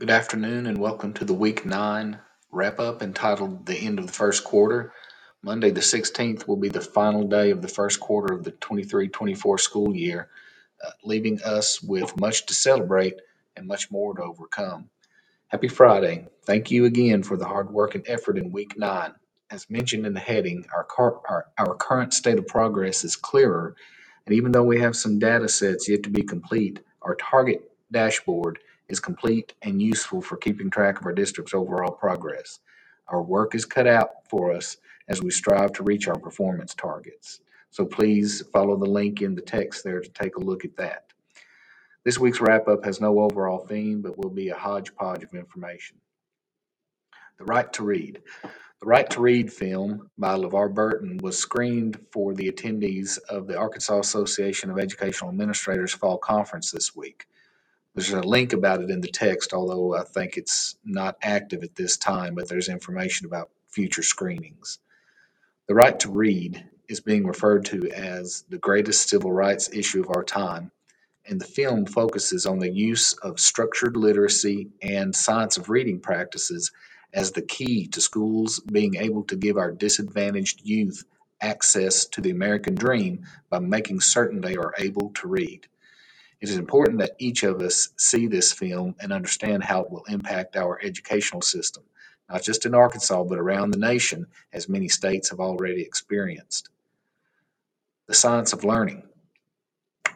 Good afternoon and welcome to the Week 9 wrap up entitled The End of the First Quarter. Monday, the 16th, will be the final day of the first quarter of the 23 24 school year, uh, leaving us with much to celebrate and much more to overcome. Happy Friday. Thank you again for the hard work and effort in Week 9. As mentioned in the heading, our, car- our, our current state of progress is clearer, and even though we have some data sets yet to be complete, our target dashboard is complete and useful for keeping track of our district's overall progress. Our work is cut out for us as we strive to reach our performance targets. So please follow the link in the text there to take a look at that. This week's wrap up has no overall theme, but will be a hodgepodge of information. The Right to Read. The Right to Read film by LeVar Burton was screened for the attendees of the Arkansas Association of Educational Administrators Fall Conference this week. There's a link about it in the text, although I think it's not active at this time, but there's information about future screenings. The right to read is being referred to as the greatest civil rights issue of our time, and the film focuses on the use of structured literacy and science of reading practices as the key to schools being able to give our disadvantaged youth access to the American dream by making certain they are able to read. It is important that each of us see this film and understand how it will impact our educational system, not just in Arkansas, but around the nation, as many states have already experienced. The science of learning.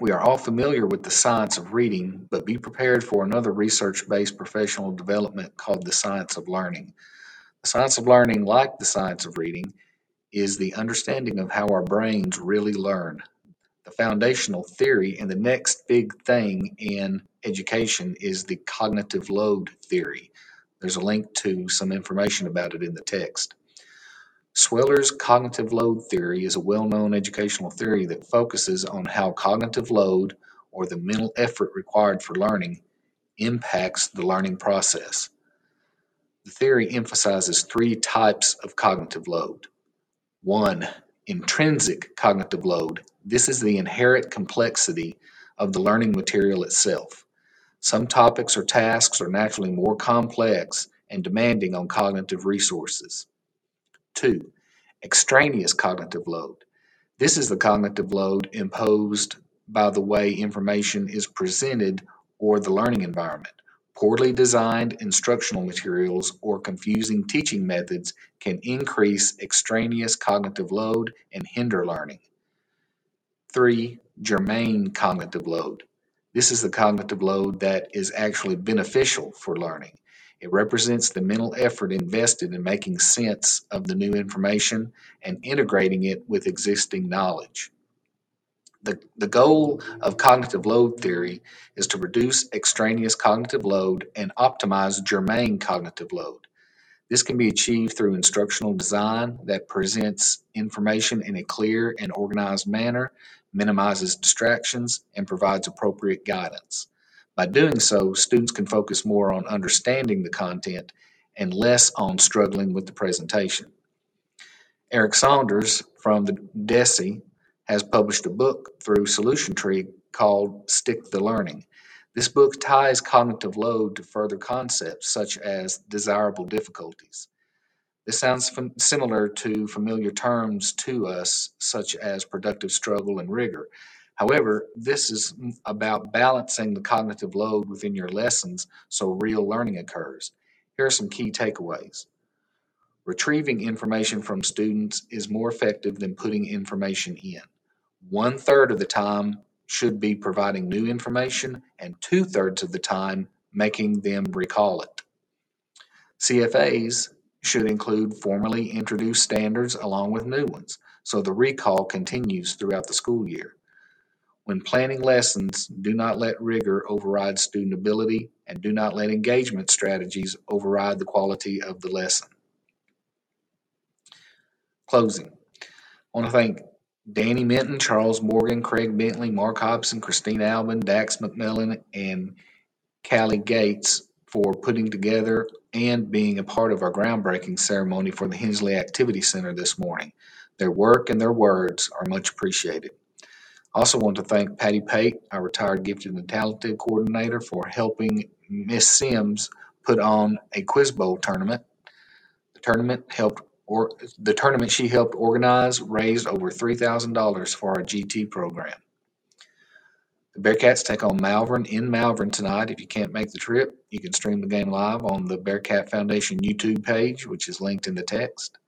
We are all familiar with the science of reading, but be prepared for another research based professional development called the science of learning. The science of learning, like the science of reading, is the understanding of how our brains really learn, the foundational theory. And the next big thing in education is the cognitive load theory. There's a link to some information about it in the text. Sweller's cognitive load theory is a well known educational theory that focuses on how cognitive load, or the mental effort required for learning, impacts the learning process. The theory emphasizes three types of cognitive load. One, intrinsic cognitive load. This is the inherent complexity of the learning material itself. Some topics or tasks are naturally more complex and demanding on cognitive resources. Two, extraneous cognitive load. This is the cognitive load imposed by the way information is presented or the learning environment. Poorly designed instructional materials or confusing teaching methods can increase extraneous cognitive load and hinder learning. Three, germane cognitive load. This is the cognitive load that is actually beneficial for learning. It represents the mental effort invested in making sense of the new information and integrating it with existing knowledge. The, the goal of cognitive load theory is to reduce extraneous cognitive load and optimize germane cognitive load. This can be achieved through instructional design that presents information in a clear and organized manner, minimizes distractions, and provides appropriate guidance. By doing so, students can focus more on understanding the content and less on struggling with the presentation. Eric Saunders from the DESE has published a book through Solution Tree called Stick the Learning. This book ties cognitive load to further concepts such as desirable difficulties. This sounds fam- similar to familiar terms to us, such as productive struggle and rigor. However, this is about balancing the cognitive load within your lessons so real learning occurs. Here are some key takeaways. Retrieving information from students is more effective than putting information in. One third of the time should be providing new information, and two thirds of the time making them recall it. CFAs should include formally introduced standards along with new ones, so the recall continues throughout the school year. When planning lessons, do not let rigor override student ability and do not let engagement strategies override the quality of the lesson. Closing. I want to thank Danny Minton, Charles Morgan, Craig Bentley, Mark Hobson, Christine Alvin, Dax McMillan, and Callie Gates for putting together and being a part of our groundbreaking ceremony for the Hensley Activity Center this morning. Their work and their words are much appreciated. I also want to thank Patty Pate, our retired gifted and talented coordinator, for helping Miss Sims put on a quiz bowl tournament. The tournament helped or the tournament she helped organize raised over three thousand dollars for our GT program. The Bearcats take on Malvern in Malvern tonight. If you can't make the trip, you can stream the game live on the Bearcat Foundation YouTube page, which is linked in the text.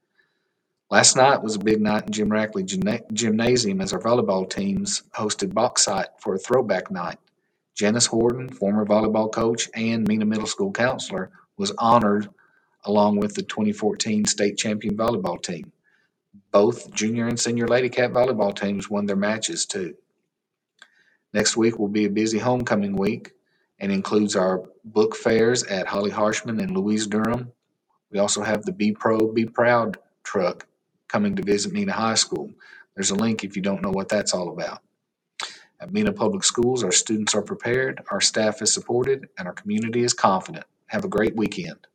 Last night was a big night in Jim Rackley Gymna- Gymnasium as our volleyball teams hosted Bauxite for a throwback night. Janice Horton, former volleyball coach and Mena Middle School counselor, was honored along with the 2014 state champion volleyball team. Both junior and senior Lady Cat volleyball teams won their matches too. Next week will be a busy homecoming week and includes our book fairs at Holly Harshman and Louise Durham. We also have the Be Pro, Be Proud truck coming to visit Mena High School. There's a link if you don't know what that's all about. At Mena Public Schools, our students are prepared, our staff is supported, and our community is confident. Have a great weekend.